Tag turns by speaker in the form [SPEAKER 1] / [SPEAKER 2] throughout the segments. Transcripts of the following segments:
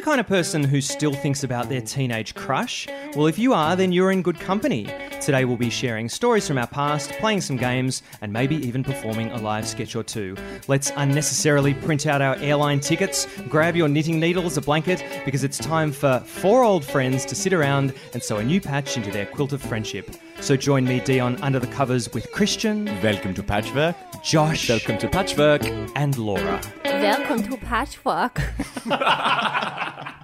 [SPEAKER 1] the kind of person who still thinks about their teenage crush? Well, if you are, then you're in good company. Today we'll be sharing stories from our past, playing some games, and maybe even performing a live sketch or two. Let's unnecessarily print out our airline tickets, grab your knitting needles, a blanket, because it's time for four old friends to sit around and sew a new patch into their quilt of friendship. So join me, Dion, under the covers with Christian,
[SPEAKER 2] Welcome to Patchwork.
[SPEAKER 1] Josh,
[SPEAKER 2] Welcome to Patchwork.
[SPEAKER 1] and Laura.
[SPEAKER 3] Welcome to Patchwork.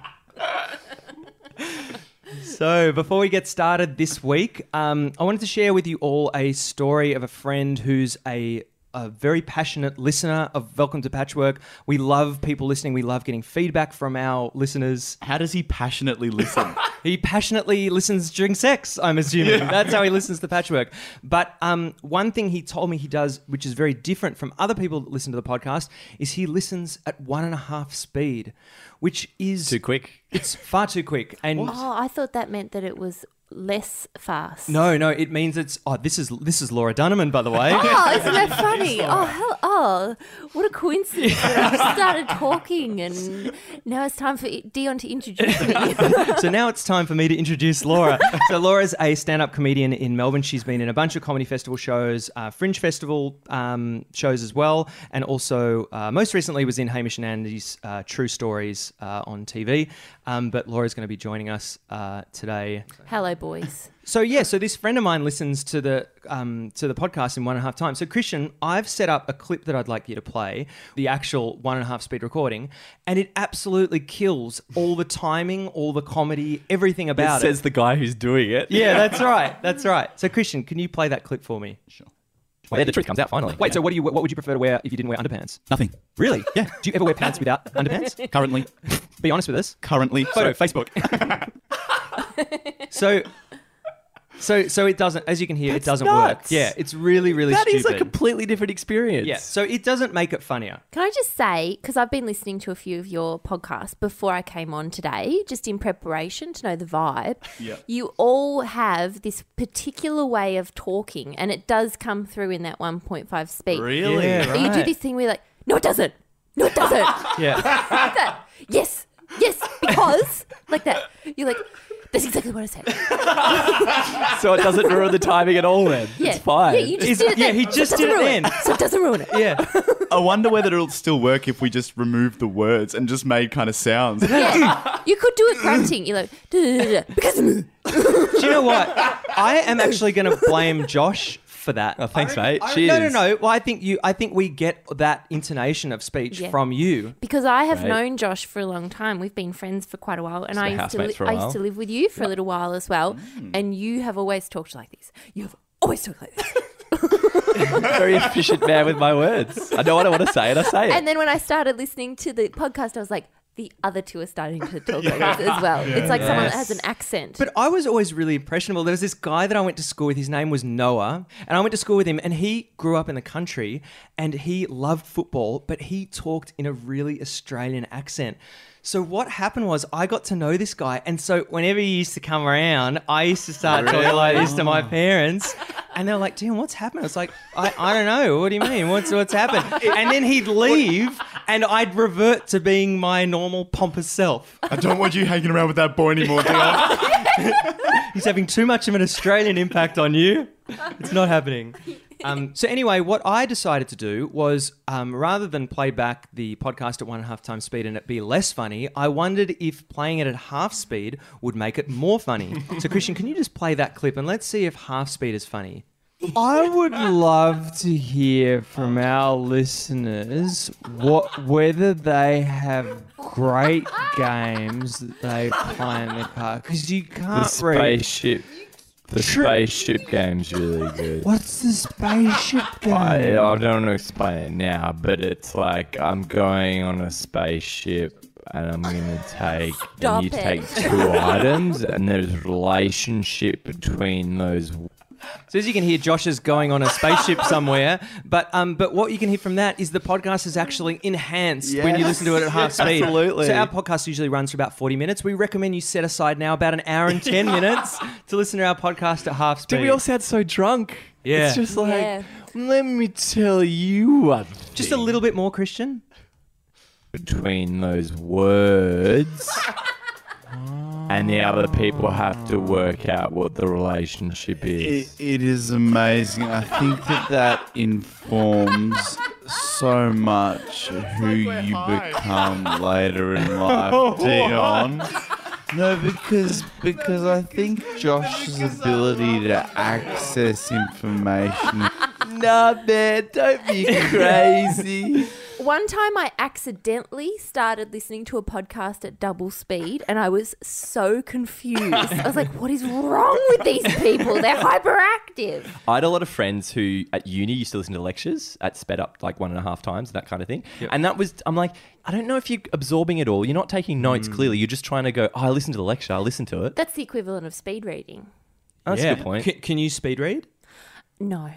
[SPEAKER 1] So, before we get started this week, um, I wanted to share with you all a story of a friend who's a, a very passionate listener of Welcome to Patchwork. We love people listening, we love getting feedback from our listeners.
[SPEAKER 2] How does he passionately listen?
[SPEAKER 1] He passionately listens during sex, I'm assuming. That's how he listens to Patchwork. But um, one thing he told me he does, which is very different from other people that listen to the podcast, is he listens at one and a half speed, which is.
[SPEAKER 2] Too quick.
[SPEAKER 1] It's far too quick. And.
[SPEAKER 3] Oh, I thought that meant that it was less fast.
[SPEAKER 1] No, no, it means it's. Oh, this is this is Laura Dunemann, by the way.
[SPEAKER 3] Oh, isn't that funny? Oh, hell, oh, what a coincidence! I just started talking, and now it's time for Dion to introduce me.
[SPEAKER 1] so now it's time for me to introduce Laura. So Laura's a stand-up comedian in Melbourne. She's been in a bunch of comedy festival shows, uh, Fringe Festival um, shows as well, and also uh, most recently was in Hamish and Andy's uh, True Stories uh, on TV. Um, but Laura's going to be joining us uh, today.
[SPEAKER 3] Hello, boys.
[SPEAKER 1] So yeah, so this friend of mine listens to the um, to the podcast in one and a half time. So Christian, I've set up a clip that I'd like you to play, the actual one and a half speed recording, and it absolutely kills all the timing, all the comedy, everything about it.
[SPEAKER 2] says the guy who's doing it.
[SPEAKER 1] yeah, that's right, that's right. So Christian, can you play that clip for me?
[SPEAKER 2] Sure. Well, yeah, the truth comes out finally.
[SPEAKER 1] Wait, so what do you what would you prefer to wear if you didn't wear underpants?
[SPEAKER 2] Nothing.
[SPEAKER 1] Really? Yeah. Do you ever wear pants without underpants?
[SPEAKER 2] Currently.
[SPEAKER 1] Be honest with us.
[SPEAKER 2] Currently.
[SPEAKER 1] Photo,
[SPEAKER 2] So-
[SPEAKER 1] Facebook. so, so, so it doesn't. As you can hear, it doesn't
[SPEAKER 2] nuts.
[SPEAKER 1] work. Yeah, it's really, really
[SPEAKER 2] That
[SPEAKER 1] stupid.
[SPEAKER 2] is a completely different experience.
[SPEAKER 1] Yeah, so it doesn't make it funnier.
[SPEAKER 3] Can I just say, because I've been listening to a few of your podcasts before I came on today, just in preparation to know the vibe.
[SPEAKER 2] Yeah.
[SPEAKER 3] You all have this particular way of talking, and it does come through in that 1.5 speed.
[SPEAKER 2] Really?
[SPEAKER 1] Yeah,
[SPEAKER 3] You do
[SPEAKER 1] right.
[SPEAKER 3] this thing where you're like, no, it doesn't. No, it doesn't.
[SPEAKER 1] Yeah,
[SPEAKER 3] like that. Yes, yes, because like that. You're like, that's exactly what I said.
[SPEAKER 2] So it doesn't ruin the timing at all then.
[SPEAKER 3] Yeah,
[SPEAKER 2] It's fine.
[SPEAKER 3] Yeah, you just
[SPEAKER 1] Is-
[SPEAKER 3] did it.
[SPEAKER 1] yeah,
[SPEAKER 3] then,
[SPEAKER 1] he
[SPEAKER 3] so
[SPEAKER 1] just
[SPEAKER 3] doesn't
[SPEAKER 1] did it
[SPEAKER 3] ruin
[SPEAKER 1] then.
[SPEAKER 3] so it doesn't ruin it.
[SPEAKER 1] yeah.
[SPEAKER 4] I wonder whether it'll still work if we just remove the words and just made kind of sounds.
[SPEAKER 3] Yeah. You could do it grunting. You're like, "Duh, duh, duh, duh," because
[SPEAKER 1] Do you know what? I am actually going to blame Josh for that.
[SPEAKER 2] Oh, thanks,
[SPEAKER 1] I-
[SPEAKER 2] mate.
[SPEAKER 1] I-
[SPEAKER 2] Cheers.
[SPEAKER 1] No, no, no. Well, I think you. I think we get that intonation of speech
[SPEAKER 3] Yeah.
[SPEAKER 1] from you.
[SPEAKER 3] because I have
[SPEAKER 2] Right.
[SPEAKER 3] known Josh for a long time. We've been friends for quite a while, and
[SPEAKER 2] So
[SPEAKER 3] I used to
[SPEAKER 2] housemates
[SPEAKER 3] li-
[SPEAKER 2] for a
[SPEAKER 3] I
[SPEAKER 2] while?
[SPEAKER 3] used to live with you for a little while as well.
[SPEAKER 1] Mm.
[SPEAKER 3] And you have always talked like this. You have always talked like this.
[SPEAKER 2] Very efficient man with my words. I know what I want to say and I say it.
[SPEAKER 3] and then when I started listening to the podcast, I was like, the other two are starting to talk like this as well. It's like someone that has an accent.
[SPEAKER 1] But I was always really impressionable. There was this guy that I went to school with. His name was Noah, and I went to school with him. And he grew up in the country, and he loved football, but he talked in a really Australian accent. So what happened was I got to know this guy, and so whenever he used to come around, I used to start talking like this to my oh. parents, and they're like, "Damn, what's happened?" I was like, "I, I don't know. What do you mean? What's what's happened?" And then he'd leave, and I'd revert to being my normal pompous self.
[SPEAKER 4] I don't want you hanging around with that boy anymore, Dion.
[SPEAKER 1] He's having too much of an Australian impact on you. It's not happening. Um, so anyway, what I decided to do was um, rather than play back the podcast at one and a half times speed and it be less funny, I wondered if playing it at half speed would make it more funny. so Christian, can you just play that clip and let's see if half speed is funny? I would love to hear from our listeners what whether they have great games that they play in the car because you can't read.
[SPEAKER 5] spaceship. The
[SPEAKER 1] True.
[SPEAKER 5] spaceship game's really good.
[SPEAKER 1] What's the spaceship
[SPEAKER 5] I,
[SPEAKER 1] game?
[SPEAKER 5] I don't want to explain it now, but it's like I'm going on a spaceship and I'm gonna take
[SPEAKER 3] Stop
[SPEAKER 5] and you
[SPEAKER 3] it.
[SPEAKER 5] take two items and there's a relationship between those
[SPEAKER 1] So as you can hear, Josh is going on a spaceship somewhere. But um, but what you can hear from that is the podcast is actually enhanced when you listen to it at half speed.
[SPEAKER 2] Absolutely.
[SPEAKER 1] So our podcast usually runs for about forty minutes. We recommend you set aside now about an hour and ten minutes to listen to our podcast at half speed.
[SPEAKER 2] Did we all sound so drunk?
[SPEAKER 1] Yeah.
[SPEAKER 2] It's just like,
[SPEAKER 3] Yeah.
[SPEAKER 2] let me tell you what.
[SPEAKER 1] Just a little bit more, Christian.
[SPEAKER 5] between those words. And the other people have to work out what the relationship
[SPEAKER 4] It,
[SPEAKER 5] is.
[SPEAKER 4] it is amazing. I think that that informs so much who you become later in life, Dion. No, because because I think Josh's ability to access information.
[SPEAKER 5] Nah, man, don't be crazy.
[SPEAKER 3] One time I accidentally started listening to a podcast at double speed and I was so confused. I was like, what is wrong with these people? They're hyperactive.
[SPEAKER 2] I had a lot of friends who at uni used to listen to lectures at sped up like one and a half times, that kind of thing. And that was, I'm like, I don't know if you're absorbing it all. You're not taking notes hmm. clearly. You're just trying to go, oh, I listened to the lecture. I listened to it.
[SPEAKER 3] That's the equivalent of speed reading.
[SPEAKER 2] That's a good point.
[SPEAKER 1] Can, can you speed read?
[SPEAKER 3] No.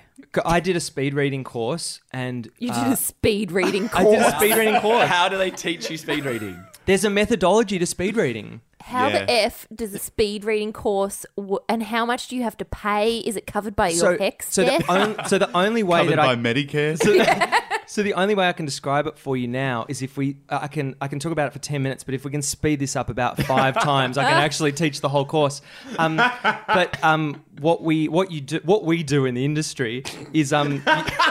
[SPEAKER 1] I did a speed reading course, and
[SPEAKER 3] You did
[SPEAKER 1] uh,
[SPEAKER 3] a speed reading course.
[SPEAKER 1] I did
[SPEAKER 3] course.
[SPEAKER 1] a speed reading course.
[SPEAKER 2] How do they teach you speed reading?
[SPEAKER 1] There's a methodology to speed reading.
[SPEAKER 3] How
[SPEAKER 4] Yeah.
[SPEAKER 3] the F does a speed reading course w- and how much do you have to pay? Is it covered by your
[SPEAKER 1] So,
[SPEAKER 3] HECS
[SPEAKER 1] so the, on, so the only way
[SPEAKER 4] Covered
[SPEAKER 1] that
[SPEAKER 4] by
[SPEAKER 1] I
[SPEAKER 4] Medicare.
[SPEAKER 1] So the only way I can describe it for you now is if we I can I can talk about it for 10 minutes but if we can speed this up about 5 times I can actually teach the whole course. Um, but um, what we what you do what we do in the industry is um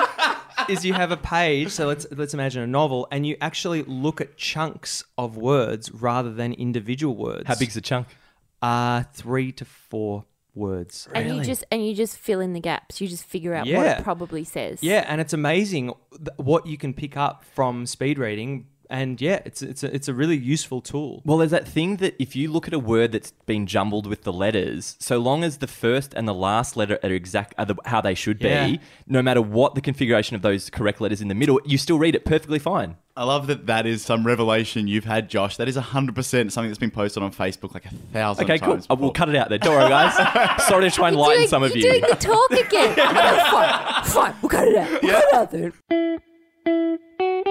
[SPEAKER 1] is you have a page so let's let's imagine a novel and you actually look at chunks of words rather than individual words.
[SPEAKER 2] How big's the chunk?
[SPEAKER 1] Uh 3 to 4 words.
[SPEAKER 3] and you just and you just fill in the gaps. You just figure out what
[SPEAKER 1] Yeah.
[SPEAKER 3] it probably says.
[SPEAKER 1] Yeah, and it's amazing th- what you can pick up from speed reading. And yeah, it's it's a, it's a really useful tool.
[SPEAKER 2] Well, there's that thing that if you look at a word that's been jumbled with the letters, so long as the first and the last letter are exact are the, how they should be,
[SPEAKER 1] Yeah.
[SPEAKER 2] no matter what the configuration of those correct letters in the middle, you still read it perfectly fine.
[SPEAKER 4] I love that that is some revelation you've had, Josh. That is 100% something that's been posted on Facebook like a thousand
[SPEAKER 2] Okay, cool.
[SPEAKER 4] times.
[SPEAKER 2] Uh, we'll cut it out there. Don't worry, guys. Sorry to try and
[SPEAKER 3] You're
[SPEAKER 2] lighten
[SPEAKER 3] doing,
[SPEAKER 2] some of
[SPEAKER 3] you're
[SPEAKER 2] you.
[SPEAKER 3] doing the talk again. No, fine, fine. We'll cut it out. We'll cut it out then.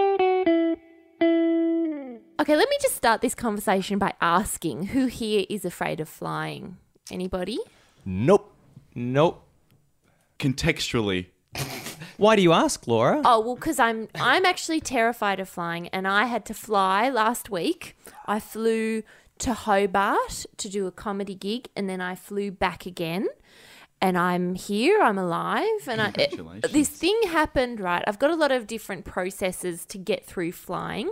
[SPEAKER 3] Okay, let me just start this conversation by asking who here is afraid of flying? Anybody?
[SPEAKER 2] Nope.
[SPEAKER 1] Nope.
[SPEAKER 4] Contextually,
[SPEAKER 1] Why do you ask, Laura?
[SPEAKER 3] Oh well, because I'm I'm actually terrified of flying, and I had to fly last week. I flew to Hobart to do a comedy gig, and then I flew back again. And I'm here. I'm alive, and I, it- this thing happened. Right, I've got a lot of different processes to get through flying.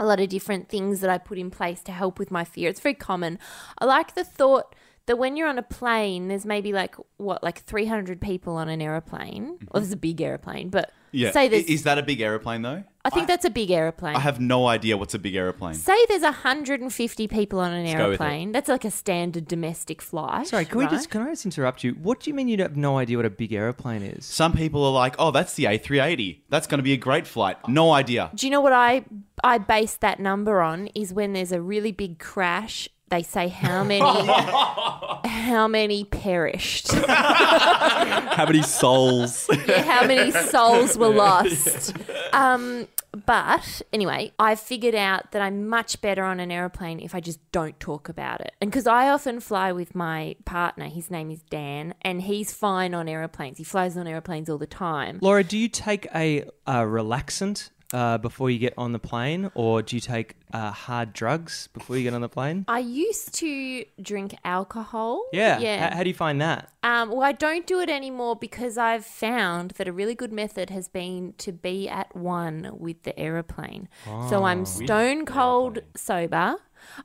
[SPEAKER 3] A lot of different things that I put in place to help with my fear. It's very common. I like the thought that when you're on a plane, there's maybe like what, like 300 people on an aeroplane. Well, mm-hmm. there's a big airplane, but
[SPEAKER 4] yeah.
[SPEAKER 3] say there's
[SPEAKER 4] Is that a big aeroplane though?
[SPEAKER 3] I think that's a big aeroplane.
[SPEAKER 4] I have no idea what's a big aeroplane.
[SPEAKER 3] Say there's 150 people on an
[SPEAKER 2] go with it.
[SPEAKER 3] aeroplane. That's like a standard domestic flight.
[SPEAKER 1] Sorry, can we just can I just interrupt you? What do you mean you have no idea what a big aeroplane is?
[SPEAKER 4] Some people are like, "Oh, that's the A380. That's going to be a great flight." No idea.
[SPEAKER 3] Do you know what I I base that number on? Is when there's a really big crash. They say how many how many perished,
[SPEAKER 2] How many souls?
[SPEAKER 3] how many souls were lost. Um, but anyway, I've figured out that I'm much better on an aeroplane if I just don't talk about it. And because I often fly with my partner, his name is Dan, and he's fine on aeroplanes. He flies on aeroplanes all the time.
[SPEAKER 1] Laura, do you take a, a relaxant uh, before you get on the plane, or do you take uh, hard drugs before you get on the plane?
[SPEAKER 3] I used to drink alcohol.
[SPEAKER 1] Yeah.
[SPEAKER 3] Yeah.
[SPEAKER 1] H- how do you find that?
[SPEAKER 3] Um, well, I don't do it anymore because I've found that a really good method has been to be at one with the aeroplane. so I'm stone cold sober.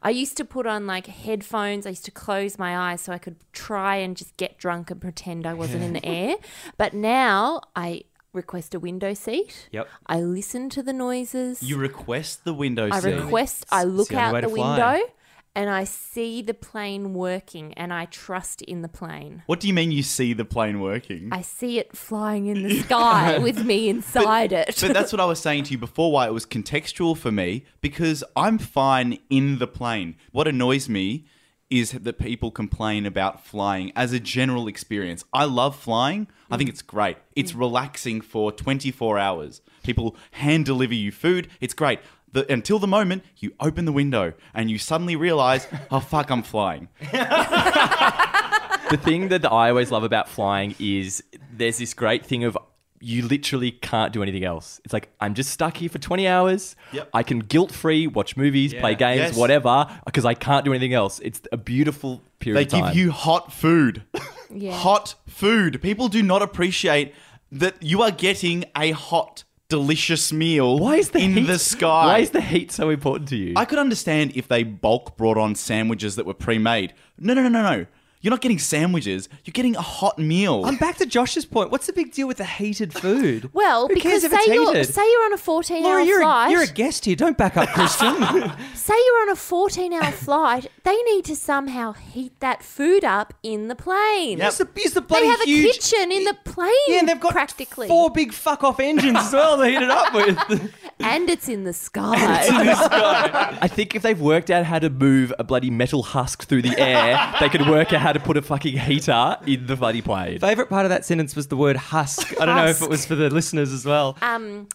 [SPEAKER 3] I used to put on like headphones. I used to close my eyes so I could try and just get drunk and pretend I wasn't in the air. But now I request a window seat.
[SPEAKER 1] Yep.
[SPEAKER 3] I listen to the noises.
[SPEAKER 4] You request the window seat.
[SPEAKER 3] I
[SPEAKER 4] seat.
[SPEAKER 3] request, I look
[SPEAKER 1] the only
[SPEAKER 3] out the
[SPEAKER 1] fly.
[SPEAKER 3] window and I see the plane working and I trust in the plane.
[SPEAKER 4] What do you mean you see the plane working?
[SPEAKER 3] I see it flying in the sky with me inside it.
[SPEAKER 4] but that's what I was saying to you before why it was contextual for me because I'm fine in the plane. What annoys me is that people complain about flying as a general experience. I love flying. I think mm. it's great. It's mm. relaxing for 24 hours. People hand deliver you food. It's great. The, until the moment you open the window and you suddenly realize, oh fuck, I'm flying.
[SPEAKER 2] the thing that I always love about flying is there's this great thing of you literally can't do anything else. It's like I'm just stuck here for 20 hours.
[SPEAKER 4] Yep.
[SPEAKER 2] I can guilt free watch movies, play games,
[SPEAKER 4] Yes.
[SPEAKER 2] whatever, because I can't do anything else. It's a beautiful period
[SPEAKER 4] They
[SPEAKER 2] of time.
[SPEAKER 4] give you hot food.
[SPEAKER 3] Yeah.
[SPEAKER 4] Hot food. People do not appreciate that you are getting a hot, delicious meal
[SPEAKER 2] why is the
[SPEAKER 4] in
[SPEAKER 2] heat,
[SPEAKER 4] the sky.
[SPEAKER 2] Why is the heat so important to you?
[SPEAKER 4] I could understand if they bulk brought on sandwiches that were pre-made. No, no, no, no, no. You're not getting sandwiches. You're getting a hot meal.
[SPEAKER 1] I'm back to Josh's point. What's the big deal with the heated food?
[SPEAKER 3] Well,
[SPEAKER 1] Who
[SPEAKER 3] because
[SPEAKER 1] cares if
[SPEAKER 3] say
[SPEAKER 1] it's
[SPEAKER 3] you're
[SPEAKER 1] heated?
[SPEAKER 3] say you're on a 14
[SPEAKER 1] Laura,
[SPEAKER 3] hour
[SPEAKER 1] you're
[SPEAKER 3] flight.
[SPEAKER 1] a, you're a guest here. Don't back up, Christian.
[SPEAKER 3] say you're on a 14 hour flight. They need to somehow heat that food up in the plane.
[SPEAKER 1] Use the, use the bloody
[SPEAKER 3] They have a kitchen in the plane.
[SPEAKER 1] Yeah, and they've got
[SPEAKER 3] practically,
[SPEAKER 1] four big fuck off engines as well to heat it up with.
[SPEAKER 3] and it's in the sky. It's in the sky.
[SPEAKER 2] I think if they've worked out how to move a bloody metal husk through the air, they could work out how to put a fucking heater in the bloody plane.
[SPEAKER 1] Favorite part of that sentence was the word husk. I don't know if it was for the listeners as well.
[SPEAKER 3] um,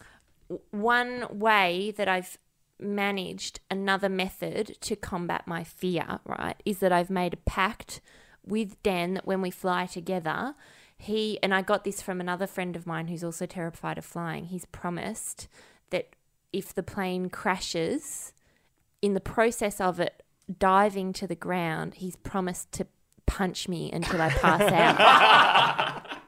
[SPEAKER 3] one way that I've managed another method to combat my fear, right, is that I've made a pact with Dan that when we fly together, he and I got this from another friend of mine who's also terrified of flying. He's promised that if the plane crashes, in the process of it diving to the ground, he's promised to punch me until I pass out.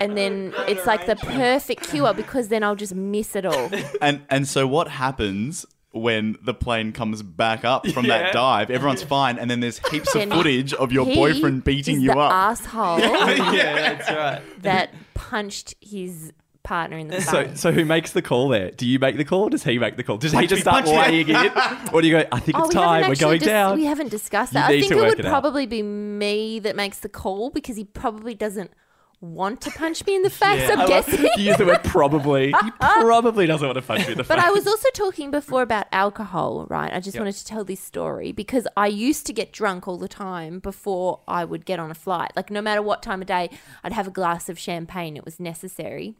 [SPEAKER 3] and then it's like the perfect cure because then I'll just miss it all.
[SPEAKER 4] and and so what happens when the plane comes back up from
[SPEAKER 2] Yeah.
[SPEAKER 4] that dive? Everyone's fine, and then there's heaps of
[SPEAKER 3] Then
[SPEAKER 4] footage of your
[SPEAKER 3] He
[SPEAKER 4] boyfriend beating
[SPEAKER 3] is
[SPEAKER 4] you
[SPEAKER 3] the
[SPEAKER 4] up.
[SPEAKER 3] asshole
[SPEAKER 1] yeah, that's right.
[SPEAKER 3] that punched his partner in the
[SPEAKER 2] So, so who makes the call there? Do you make the call? Or does he make the call? Does he just
[SPEAKER 4] me,
[SPEAKER 2] start
[SPEAKER 4] punch me.
[SPEAKER 2] weighing in, or do you go? I think
[SPEAKER 3] Oh,
[SPEAKER 2] it's
[SPEAKER 3] we
[SPEAKER 2] time. We're going
[SPEAKER 3] dis-
[SPEAKER 2] down.
[SPEAKER 3] We haven't discussed
[SPEAKER 2] You
[SPEAKER 3] that. I think it would
[SPEAKER 2] it
[SPEAKER 3] probably be me that makes the call because he probably doesn't want to punch me in the face. I'm
[SPEAKER 2] I love-
[SPEAKER 3] guessing.
[SPEAKER 2] you use the word probably. He probably doesn't want to punch me in the
[SPEAKER 3] But
[SPEAKER 2] face.
[SPEAKER 3] But I was also talking before about alcohol, right? I just wanted to tell this story because I used to get drunk all the time before I would get on a flight. Like, no matter what time of day, I'd have a glass of champagne. It was necessary.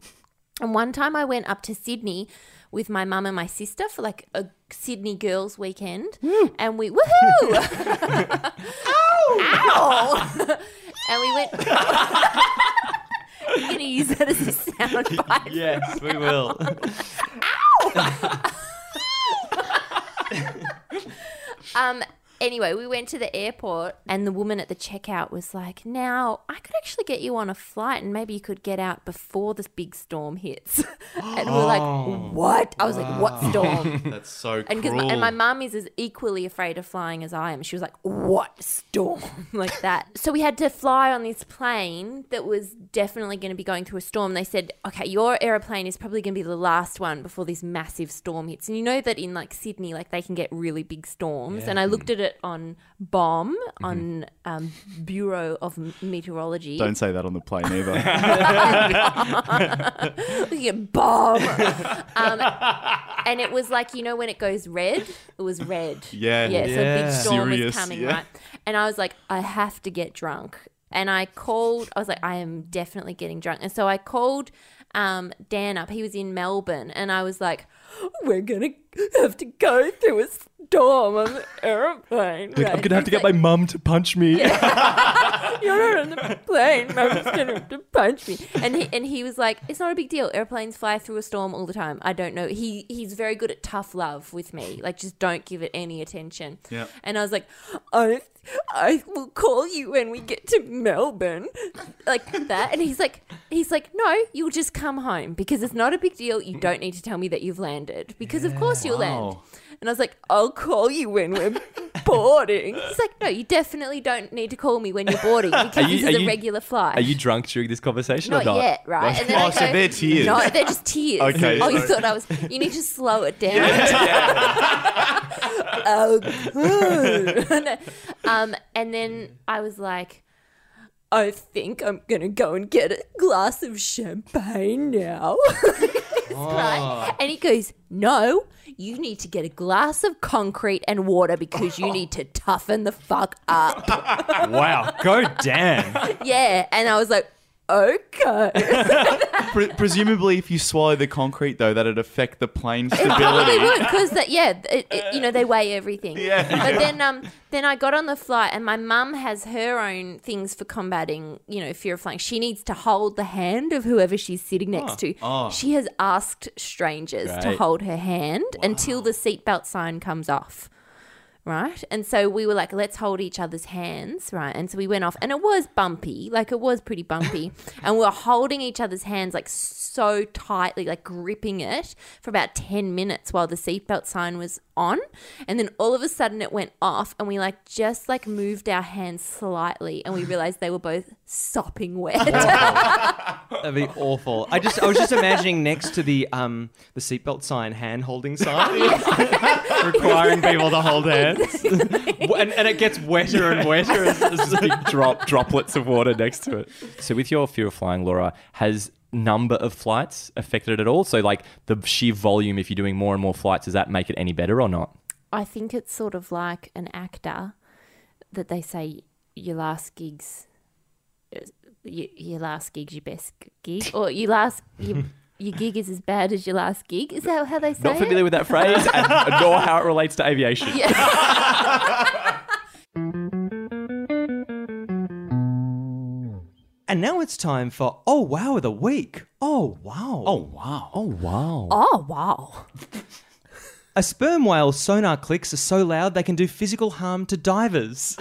[SPEAKER 3] And one time I went up to Sydney with my mum and my sister for like a Sydney girls weekend. And we, woohoo! Ow! Ow! and we went. You're going to use that as a sound bite.
[SPEAKER 1] Yes, we will.
[SPEAKER 3] Um. Anyway, we went to the airport, and the woman at the checkout was like, "Now, I could actually get you on a flight, and maybe you could get out before this big storm hits." and we're like, oh. "What?" I was like, "What storm?"
[SPEAKER 4] That's so
[SPEAKER 3] And,
[SPEAKER 4] cruel.
[SPEAKER 3] my, and my mum is as equally afraid of flying as I am. She was like, "What storm?" like that. So we had to fly on this plane that was definitely going to be going through a storm. They said, "Okay, your aeroplane is probably going to be the last one before this massive storm hits." And you know that in like Sydney, like they can get really big storms. And I looked at it on BOM on um, Bureau of Meteorology.
[SPEAKER 4] Don't say that on the plane either.
[SPEAKER 3] Looking at bomb. um, and it was like, you know, when it goes red, it was red.
[SPEAKER 4] Yeah.
[SPEAKER 3] Yeah. So a big storm
[SPEAKER 4] Serious,
[SPEAKER 3] was coming,
[SPEAKER 4] yeah.
[SPEAKER 3] right? And I was like, I have to get drunk. And I called, I was like, I am definitely getting drunk. And so I called um, Dan up. He was in Melbourne. And I was like, we're going to have to go through a storm on the aeroplane.
[SPEAKER 2] I'm gonna have to get
[SPEAKER 3] like,
[SPEAKER 2] my mum to punch me.
[SPEAKER 3] you're not on the plane. Mum's gonna have to punch me. And he and he was like, it's not a big deal. Airplanes fly through a storm all the time. I don't know. He he's very good at tough love with me. Like just don't give it any attention.
[SPEAKER 4] Yeah.
[SPEAKER 3] And I was like, I I will call you when we get to Melbourne, like that. And he's like, he's like, no, you'll just come home because it's not a big deal. You don't need to tell me that you've landed because of course you'll land.
[SPEAKER 4] Wow.
[SPEAKER 3] And I was like, I'll call you when we're boarding. He's like, no, you definitely don't need to call me when you're boarding because
[SPEAKER 2] you-
[SPEAKER 3] this
[SPEAKER 2] are
[SPEAKER 3] is a
[SPEAKER 2] you-
[SPEAKER 3] regular flight.
[SPEAKER 2] Are you drunk during this conversation
[SPEAKER 3] not,
[SPEAKER 2] or not?
[SPEAKER 3] yet, right? And then
[SPEAKER 4] Oh,
[SPEAKER 3] I
[SPEAKER 4] so
[SPEAKER 3] go,
[SPEAKER 4] they're tears.
[SPEAKER 3] No, they're just tears.
[SPEAKER 4] Okay,
[SPEAKER 3] Oh, you
[SPEAKER 4] so-
[SPEAKER 3] thought I was. You need to slow it down. oh, good. um, and then I was like, I think I'm gonna go and get a glass of champagne now. right? Oh. And he goes, No, you need to get a glass of concrete and water because you need to toughen the fuck up.
[SPEAKER 1] Wow, go Dan.
[SPEAKER 3] yeah. And I was like, okay.
[SPEAKER 4] Pre- presumably, if you swallow the concrete, though, that'd affect the plane
[SPEAKER 3] Probably
[SPEAKER 4] stability.
[SPEAKER 3] would because that yeah, it, it, you know they weigh everything.
[SPEAKER 4] Yeah.
[SPEAKER 3] But then um then I got on the flight and my mum has her own things for combating you know fear of flying. She needs to hold the hand of whoever she's sitting next to.
[SPEAKER 4] Oh.
[SPEAKER 3] She has asked strangers to
[SPEAKER 2] Great.
[SPEAKER 3] hold her hand until the seatbelt sign comes off. Right. And so we were like, let's hold each other's hands. Right. And so we went off and it was bumpy. Like it was pretty bumpy. and we were holding each other's hands like so tightly, like gripping it for about 10 minutes while the seatbelt sign was on. And then all of a sudden it went off and we like just like moved our hands slightly and we realized they were both sopping wet.
[SPEAKER 1] That'd be awful. I just I was just imagining next to the um the seatbelt sign, hand holding sign, requiring people to hold hands, and, and it gets wetter and wetter. As, as
[SPEAKER 2] big drop droplets of water next to it. So with your fear of flying, Laura, has number of flights affected it at all? So like the sheer volume, if you're doing more and more flights, does that make it any better or not?
[SPEAKER 3] I think it's sort of like an actor that they say your last gigs, your, your last gig's your best gig, or your last your, your gig is as bad as your last gig. Is that how they say
[SPEAKER 2] Not
[SPEAKER 3] it?
[SPEAKER 2] familiar with that phrase, and nor how it relates to aviation.
[SPEAKER 1] and now it's time for oh wow of the week. Oh wow.
[SPEAKER 4] Oh, wow.
[SPEAKER 2] Oh wow!
[SPEAKER 3] Oh wow!
[SPEAKER 1] A sperm whale's sonar clicks are so loud they can do physical harm to divers.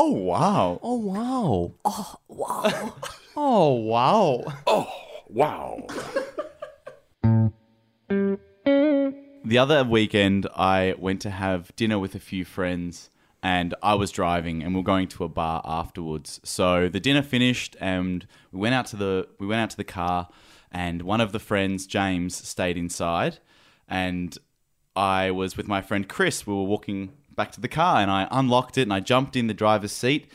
[SPEAKER 4] Oh, wow.
[SPEAKER 2] Oh wow!
[SPEAKER 1] oh wow.
[SPEAKER 5] Oh wow! Oh wow.
[SPEAKER 4] The other weekend, I went to have dinner with a few friends, and I was driving, and we are going to a bar afterwards. So the dinner finished, and we went out to the we went out to the car, and one of the friends, James, stayed inside, and I was with my friend Chris. We were walking back to the car, and I unlocked it, and I jumped in the driver's seat.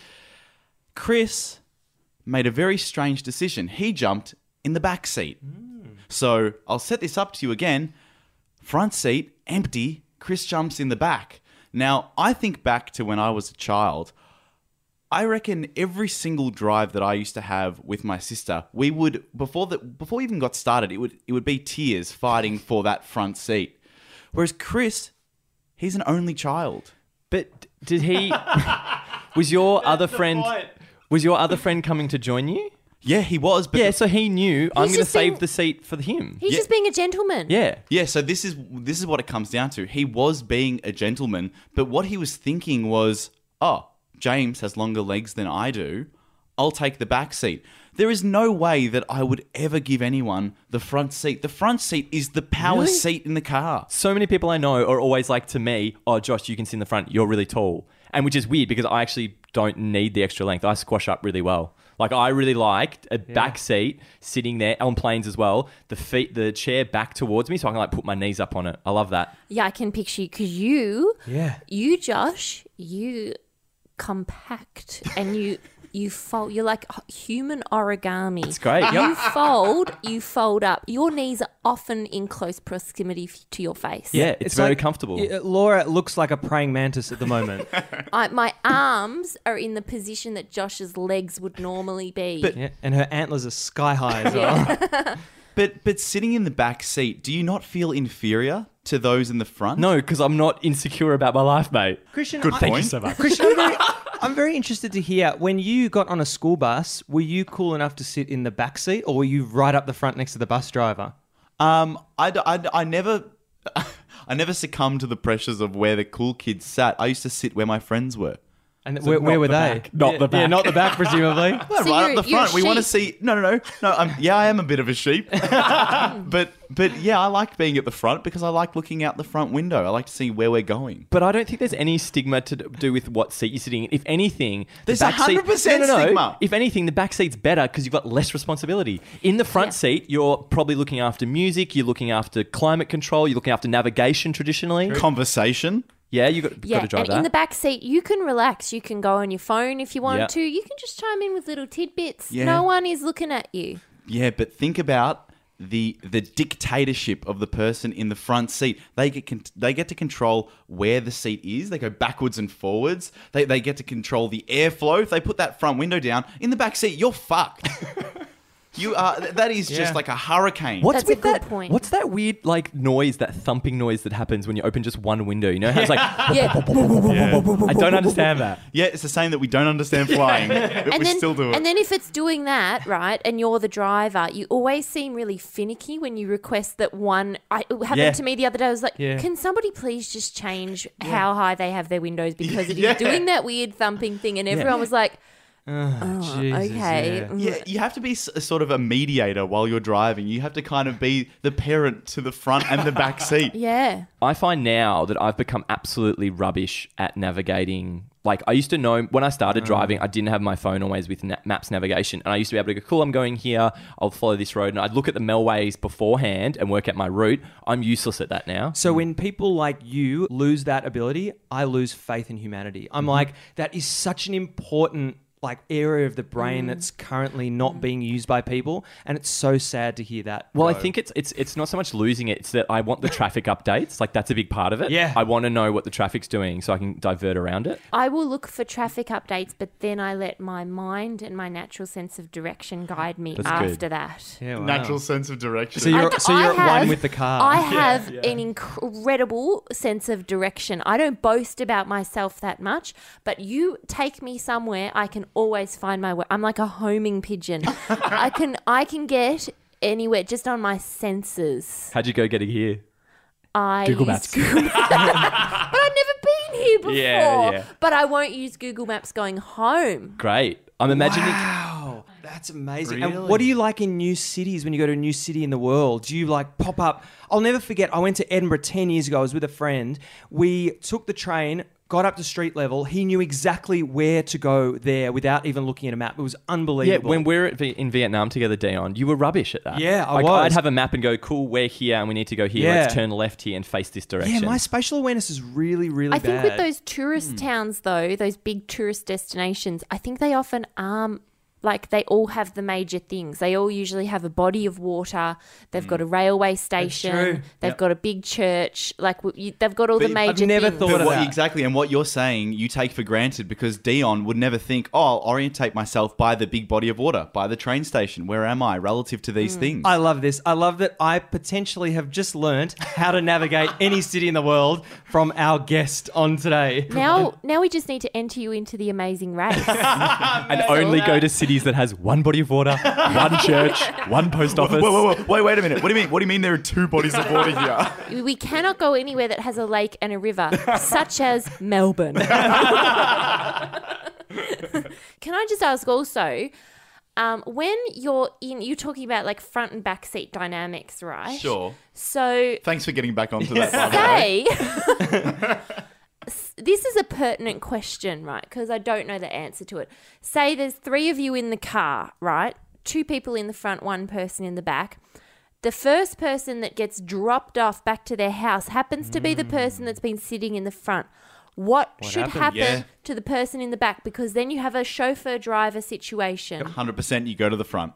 [SPEAKER 4] Chris made a very strange decision. He jumped in the back seat. Mm. So I'll set this up to you again. Front seat, empty. Chris jumps in the back. Now, I think back to when I was a child. I reckon every single drive that I used to have with my sister, we would before the before we even got started, it would it would be tears fighting for that front seat. Whereas Chris, he's an only child.
[SPEAKER 2] But did he? was your other friend? Was your other friend coming to join you?
[SPEAKER 4] Yeah, he was. But
[SPEAKER 2] Yeah, so he knew I'm going to
[SPEAKER 3] just
[SPEAKER 2] save
[SPEAKER 3] being-
[SPEAKER 2] the seat for him.
[SPEAKER 3] He's
[SPEAKER 4] Yeah.
[SPEAKER 3] just being a gentleman.
[SPEAKER 2] Yeah.
[SPEAKER 4] Yeah, so this is this is what it comes down to. He was being a gentleman, but what he was thinking was, "Oh, James has longer legs than I do. I'll take the back seat." There is no way that I would ever give anyone the front seat. The front seat is the power
[SPEAKER 2] Really?
[SPEAKER 4] seat in the car.
[SPEAKER 2] So many people I know are always like to me, "Oh, Josh, you can sit in the front. You're really tall," and which is weird because I actually don't need the extra length. I squash up really well. Like I really like a back seat sitting there on planes as well. The feet, the chair back towards me, so I can like put my knees up on it. I love that.
[SPEAKER 3] Yeah, I can picture you because you,
[SPEAKER 1] Yeah.
[SPEAKER 3] you, Josh, you compact and you you fold. You're like human origami.
[SPEAKER 2] It's great.
[SPEAKER 3] You fold, you fold up. Your knees are often in close proximity f- to your face.
[SPEAKER 2] Yeah, it's, very
[SPEAKER 1] like-
[SPEAKER 2] comfortable.
[SPEAKER 1] Yeah, uh, Laura looks like a praying mantis at the moment.
[SPEAKER 3] I, my arms are in the position that Josh's legs would normally be.
[SPEAKER 1] yeah, and her antlers are sky high as well.
[SPEAKER 4] But but sitting in the back seat, do you not feel inferior to those in the front?
[SPEAKER 2] No, because I'm not insecure about my life, mate.
[SPEAKER 1] Christian,
[SPEAKER 4] Good
[SPEAKER 1] I-
[SPEAKER 4] point.
[SPEAKER 2] Thank you so much.
[SPEAKER 1] Christian, I'm very, I'm very interested to hear when you got on a school bus, were you cool enough to sit in the back seat or were you right up the front next to the bus driver?
[SPEAKER 4] Um, I, I I never, I never succumbed to the pressures of where the cool kids sat. I used to sit where my friends were.
[SPEAKER 1] And where, where were
[SPEAKER 2] the
[SPEAKER 1] they?
[SPEAKER 2] back. Not
[SPEAKER 1] Yeah,
[SPEAKER 2] the back.
[SPEAKER 1] Yeah, not the back, presumably.
[SPEAKER 4] Well,
[SPEAKER 3] So
[SPEAKER 4] right
[SPEAKER 3] you're-
[SPEAKER 4] up the front. We want to
[SPEAKER 3] sheep.
[SPEAKER 4] see. No, no, no, no. Um, yeah, I am a bit of a sheep, but but yeah, I like being at the front because I like looking out the front window. I like to see where we're going.
[SPEAKER 2] But I don't think there's any stigma to do with what seat you're sitting in. If anything,
[SPEAKER 4] There's
[SPEAKER 2] the back
[SPEAKER 4] 100%
[SPEAKER 2] no, no, no.
[SPEAKER 4] stigma.
[SPEAKER 2] If anything, the back seat's better because you've got less responsibility. In the front
[SPEAKER 3] Yeah.
[SPEAKER 2] seat, you're probably looking after music, you're looking after climate control, you're looking after navigation traditionally.
[SPEAKER 4] Conversation.
[SPEAKER 2] Yeah, you got,
[SPEAKER 3] yeah,
[SPEAKER 2] got to drive
[SPEAKER 3] and
[SPEAKER 2] that.
[SPEAKER 3] in the back seat, you can relax. You can go on your phone if you want
[SPEAKER 2] Yeah.
[SPEAKER 3] to. You can just chime in with little tidbits.
[SPEAKER 4] Yeah.
[SPEAKER 3] No one is looking at you.
[SPEAKER 4] Yeah, but think about the the dictatorship of the person in the front seat. They get con- they get to control where the seat is. They go backwards and forwards. They they get to control the airflow. If they put that front window down in the back seat, you're fucked. you are that is just
[SPEAKER 1] Yeah.
[SPEAKER 4] like a hurricane.
[SPEAKER 2] What's
[SPEAKER 3] That's a
[SPEAKER 2] with
[SPEAKER 3] good
[SPEAKER 2] that?
[SPEAKER 3] point.
[SPEAKER 2] What's that weird like noise, that thumping noise that happens when you open just one window? You know how it's like
[SPEAKER 3] Yeah.
[SPEAKER 2] I don't understand that.
[SPEAKER 4] Yeah, it's the same that we don't understand flying, but
[SPEAKER 3] and
[SPEAKER 4] we
[SPEAKER 3] then,
[SPEAKER 4] still do it.
[SPEAKER 3] And then if it's doing that, right, and you're the driver, you always seem really finicky when you request that one. I, it happened
[SPEAKER 2] Yeah.
[SPEAKER 3] to me the other day. I was like,
[SPEAKER 1] Yeah.
[SPEAKER 3] can somebody please just change how high they have their windows because it is
[SPEAKER 4] Yeah.
[SPEAKER 3] doing that weird thumping thing, and everyone was like, oh,
[SPEAKER 1] Jesus,
[SPEAKER 3] okay.
[SPEAKER 1] yeah.
[SPEAKER 3] mm.
[SPEAKER 4] Yeah, you have to be s- a sort of a mediator while you're driving. You have to kind of be the parent to the front and the back seat.
[SPEAKER 3] Yeah.
[SPEAKER 2] I find now that I've become absolutely rubbish at navigating. Like I used to know when I started driving, I didn't have my phone always with na- maps navigation, and I used to be able to go, "Cool, I'm going here. I'll follow this road," and I'd look at the Melways beforehand and work out my route. I'm useless at that now.
[SPEAKER 1] So when people like you lose that ability, I lose faith in humanity. I'm like, that is such an important like area of the brain mm. that's currently not being used by people, and it's so sad to hear that.
[SPEAKER 2] Well, I think it's it's it's not so much losing it; it's that I want the traffic updates. Like that's a big part of it.
[SPEAKER 1] Yeah.
[SPEAKER 2] I want to know what the traffic's doing so I can divert around it.
[SPEAKER 3] I will look for traffic updates, but then I let my mind and my natural sense of direction guide me
[SPEAKER 2] That's good.
[SPEAKER 3] after that.
[SPEAKER 1] Yeah, wow.
[SPEAKER 4] Natural sense of direction.
[SPEAKER 1] So you're
[SPEAKER 3] I-
[SPEAKER 1] so you're
[SPEAKER 3] I
[SPEAKER 1] at
[SPEAKER 3] have-
[SPEAKER 1] one with the car.
[SPEAKER 3] I have an incredible sense of direction. I don't boast about myself that much, but you take me somewhere, I can always find my way. I'm like a homing pigeon. I can I can get anywhere just on my senses.
[SPEAKER 2] How'd you go getting here?
[SPEAKER 3] I
[SPEAKER 2] Google Maps.
[SPEAKER 3] Google Maps. but I've never been here before.
[SPEAKER 2] Yeah, yeah.
[SPEAKER 3] But I won't use Google Maps going home.
[SPEAKER 2] Great. I'm imagining.
[SPEAKER 1] Wow, that's amazing.
[SPEAKER 4] Really?
[SPEAKER 1] And what do you like in new cities when you go to a new city in the world? Do you like pop up? I'll never forget. I went to Edinburgh ten years ago. I was with a friend. We took the train. Got up to street level. He knew exactly where to go there without even looking at a map. It was unbelievable.
[SPEAKER 2] Yeah,
[SPEAKER 1] unbelievable.
[SPEAKER 2] when we were at v- in Vietnam together, Dion, you were rubbish at that.
[SPEAKER 1] Yeah, I
[SPEAKER 2] like,
[SPEAKER 1] was.
[SPEAKER 2] I'd have a map and go, "Cool, we're here, and we need to go here.
[SPEAKER 1] Yeah.
[SPEAKER 2] Let's turn left here and face this direction."
[SPEAKER 1] yeah, my spatial awareness is really, really
[SPEAKER 3] I think with those tourist hmm. towns, though, those big tourist destinations, I think they often are like they all have the major things. They all usually have a body of water. They've got a mm. railway station. They've
[SPEAKER 4] Yep.
[SPEAKER 3] got a big church. Like you, they've got all the major.
[SPEAKER 1] I've never
[SPEAKER 3] things.
[SPEAKER 1] thought of
[SPEAKER 4] what,
[SPEAKER 1] that.
[SPEAKER 4] exactly, and what you're saying, you take for granted because Dion would never think, "Oh, I'll orientate myself by the big body of water, by the train station. Where am I relative to these mm. things?"
[SPEAKER 1] I love this. I love that I potentially have just learned how to navigate any city in the world from our guest on today.
[SPEAKER 3] Now, now we just need to enter you into the amazing race.
[SPEAKER 2] and only go to cities that has one body of water, one church, one post
[SPEAKER 4] Wait,
[SPEAKER 2] office.
[SPEAKER 4] wait, wait, wait, wait a minute. What do you mean? What do you mean there are two bodies of water here?
[SPEAKER 3] we cannot go anywhere that has a lake and a river, such as Melbourne. Can I just ask also, um, when you're in, you're talking about like front and back seat dynamics, right?
[SPEAKER 4] Sure.
[SPEAKER 3] So
[SPEAKER 4] Thanks for getting back onto that. By
[SPEAKER 3] say S- this is a pertinent question right because i don't know the answer to it say there's three of you in the car right two people in the front one person in the back the first person that gets dropped off back to their house happens to be the person hmm. that's been sitting in the front what, should
[SPEAKER 1] happened?
[SPEAKER 3] happen
[SPEAKER 4] Yeah.
[SPEAKER 3] to the person in the back because then you have a chauffeur driver situation
[SPEAKER 4] 100% you go to the front.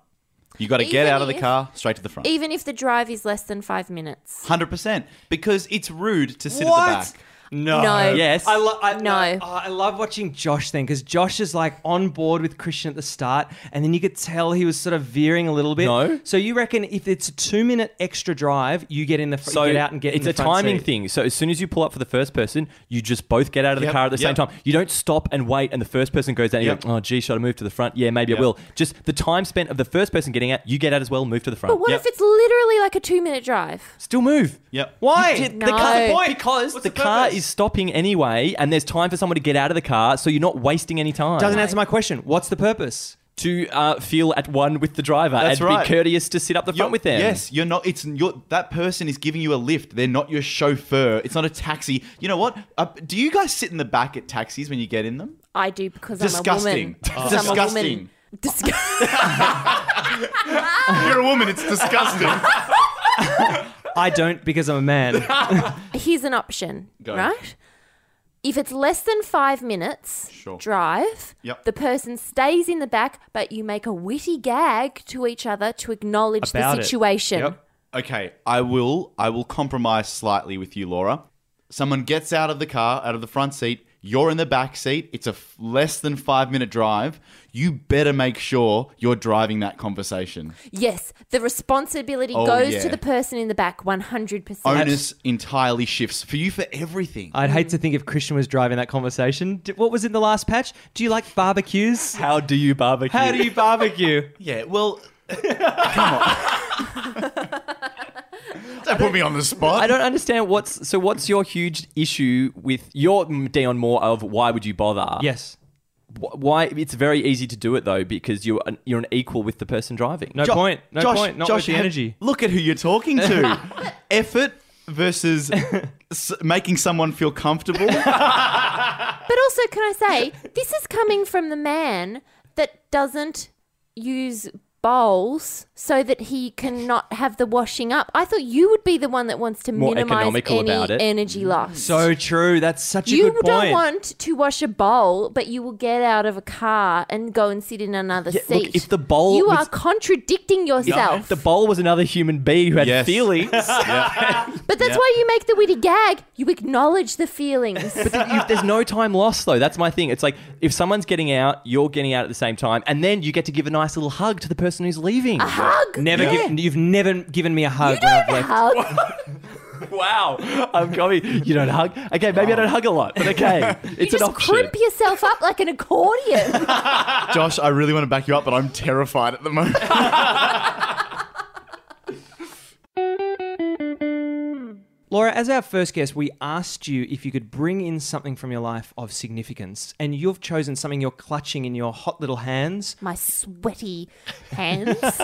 [SPEAKER 4] You got to get
[SPEAKER 3] Even
[SPEAKER 4] out of the
[SPEAKER 3] if-
[SPEAKER 4] car, straight to the front.
[SPEAKER 3] even if the drive is less than five minutes
[SPEAKER 4] 100% because it's rude to sit
[SPEAKER 1] What?
[SPEAKER 4] at the back.
[SPEAKER 1] No.
[SPEAKER 3] No.
[SPEAKER 2] Yes.
[SPEAKER 1] I, lo- I
[SPEAKER 3] No.
[SPEAKER 1] oh, I love watching Josh then because Josh is like on board with Christian at the start, and then you could tell he was sort of veering a little bit.
[SPEAKER 2] No.
[SPEAKER 1] So you reckon if it's a two minute extra drive, you get in the fr-
[SPEAKER 2] So
[SPEAKER 1] get out and get
[SPEAKER 2] it's a
[SPEAKER 1] front
[SPEAKER 2] timing
[SPEAKER 1] seat?
[SPEAKER 2] thing. So as soon as you pull up for the first person, you just both get out of the
[SPEAKER 4] Yep,
[SPEAKER 2] car at the same time. You don't stop and wait, and the first person goes down.
[SPEAKER 4] Yep.
[SPEAKER 2] You go, oh, gee, should I move to the front? Yeah, maybe
[SPEAKER 4] Yep.
[SPEAKER 2] I will. Just the time spent of the first person getting out, you get out as well, move to the front.
[SPEAKER 3] but what
[SPEAKER 4] Yep.
[SPEAKER 3] if it's literally like a two minute drive
[SPEAKER 2] Still move.
[SPEAKER 4] Yep.
[SPEAKER 1] Why?
[SPEAKER 2] You-
[SPEAKER 3] No.
[SPEAKER 2] The car,
[SPEAKER 3] the
[SPEAKER 1] point?
[SPEAKER 2] Because
[SPEAKER 1] What's
[SPEAKER 2] the,
[SPEAKER 1] the
[SPEAKER 2] car
[SPEAKER 1] purpose?
[SPEAKER 2] Is stopping anyway, and there's time for someone to get out of the car, so you're not wasting any time.
[SPEAKER 1] Doesn't answer my question. What's the purpose?
[SPEAKER 2] to uh, feel at one with the driver
[SPEAKER 4] That's
[SPEAKER 2] and
[SPEAKER 4] right.
[SPEAKER 2] be courteous to sit up the front
[SPEAKER 4] You're-
[SPEAKER 2] with them.
[SPEAKER 4] Yes, you're not. It's your that person is giving you a lift. They're not your chauffeur. It's not a taxi. You know what? Uh, do you guys sit in the back at taxis when you get in them?
[SPEAKER 3] I do because
[SPEAKER 4] Disgusting.
[SPEAKER 3] I'm a woman. Because I'm a woman.
[SPEAKER 4] Disgusting. You're a woman. It's disgusting.
[SPEAKER 1] I don't because I'm a man.
[SPEAKER 3] Here's an option,
[SPEAKER 4] Go.
[SPEAKER 3] right? If it's less than five minutes
[SPEAKER 4] Sure.
[SPEAKER 3] drive,
[SPEAKER 4] Yep.
[SPEAKER 3] the person stays in the back, but you make a witty gag to each other to acknowledge
[SPEAKER 1] About
[SPEAKER 3] the
[SPEAKER 1] it.
[SPEAKER 3] situation.
[SPEAKER 1] Yep.
[SPEAKER 4] Okay, I will. I will compromise slightly with you, Laura. Someone gets out of the car, out of the front seat. You're in the back seat. It's a f- less than five minute drive. You better make sure you're driving that conversation.
[SPEAKER 3] Yes, the responsibility
[SPEAKER 4] Oh,
[SPEAKER 3] goes
[SPEAKER 4] yeah.
[SPEAKER 3] to the person in the back 100%.
[SPEAKER 4] Onus entirely shifts for you for everything.
[SPEAKER 1] I'd hate to think if Christian was driving that conversation. D- What was in the last patch? Do you like barbecues?
[SPEAKER 2] How do you barbecue?
[SPEAKER 1] How do you barbecue?
[SPEAKER 4] yeah, well, come on. Don't put me on the spot.
[SPEAKER 2] I don't understand what's so. What's your huge issue with your Dion Moore of why would you bother?
[SPEAKER 1] yes.
[SPEAKER 2] Wh- Why? It's very easy to do it though because you're an, you're an equal with the person driving.
[SPEAKER 1] No
[SPEAKER 4] Jo-
[SPEAKER 1] point. No
[SPEAKER 4] Josh,
[SPEAKER 1] point. Not
[SPEAKER 4] Josh,
[SPEAKER 1] with the
[SPEAKER 4] have-
[SPEAKER 1] energy.
[SPEAKER 4] Look at who you're talking to. Effort versus s- making someone feel comfortable.
[SPEAKER 3] But also, can I say, this is coming from the man that doesn't use bowls so that he cannot have the washing up. I thought you would be the one that wants to
[SPEAKER 2] More
[SPEAKER 3] minimize
[SPEAKER 2] economical
[SPEAKER 3] any
[SPEAKER 2] about it.
[SPEAKER 3] energy mm. loss.
[SPEAKER 1] So true. That's such a
[SPEAKER 3] you
[SPEAKER 1] good
[SPEAKER 3] don't want to wash a bowl, but you will get out of a car and go and sit in another
[SPEAKER 2] Yeah,
[SPEAKER 3] seat.
[SPEAKER 2] look, if the bowl
[SPEAKER 3] you
[SPEAKER 2] was-
[SPEAKER 3] are contradicting yourself.
[SPEAKER 2] The bowl was another human being who had
[SPEAKER 4] Yes.
[SPEAKER 2] feelings.
[SPEAKER 3] but that's why you make the witty gag. You acknowledge the feelings.
[SPEAKER 2] But th- you- there's no time lost though. That's my thing. It's like if someone's getting out, you're getting out at the same time, and then you get to give a nice little hug to the person who's leaving.
[SPEAKER 3] A hug.
[SPEAKER 1] Never
[SPEAKER 2] Yeah.
[SPEAKER 1] give, you've never given me a hug
[SPEAKER 3] You
[SPEAKER 1] when I've
[SPEAKER 3] don't
[SPEAKER 1] left.
[SPEAKER 3] hug.
[SPEAKER 2] Wow, I'm coming. You don't hug. Okay, maybe I don't oh. hug a lot, but okay, it's
[SPEAKER 3] you
[SPEAKER 2] an
[SPEAKER 3] just
[SPEAKER 2] option.
[SPEAKER 3] crimp yourself up like an accordion.
[SPEAKER 4] Josh, I really want to back you up, but I'm terrified at the moment.
[SPEAKER 1] Laura, as our first guest, we asked you if you could bring in something from your life of significance, and you've chosen something you're clutching in your hot little hands.
[SPEAKER 3] My sweaty hands.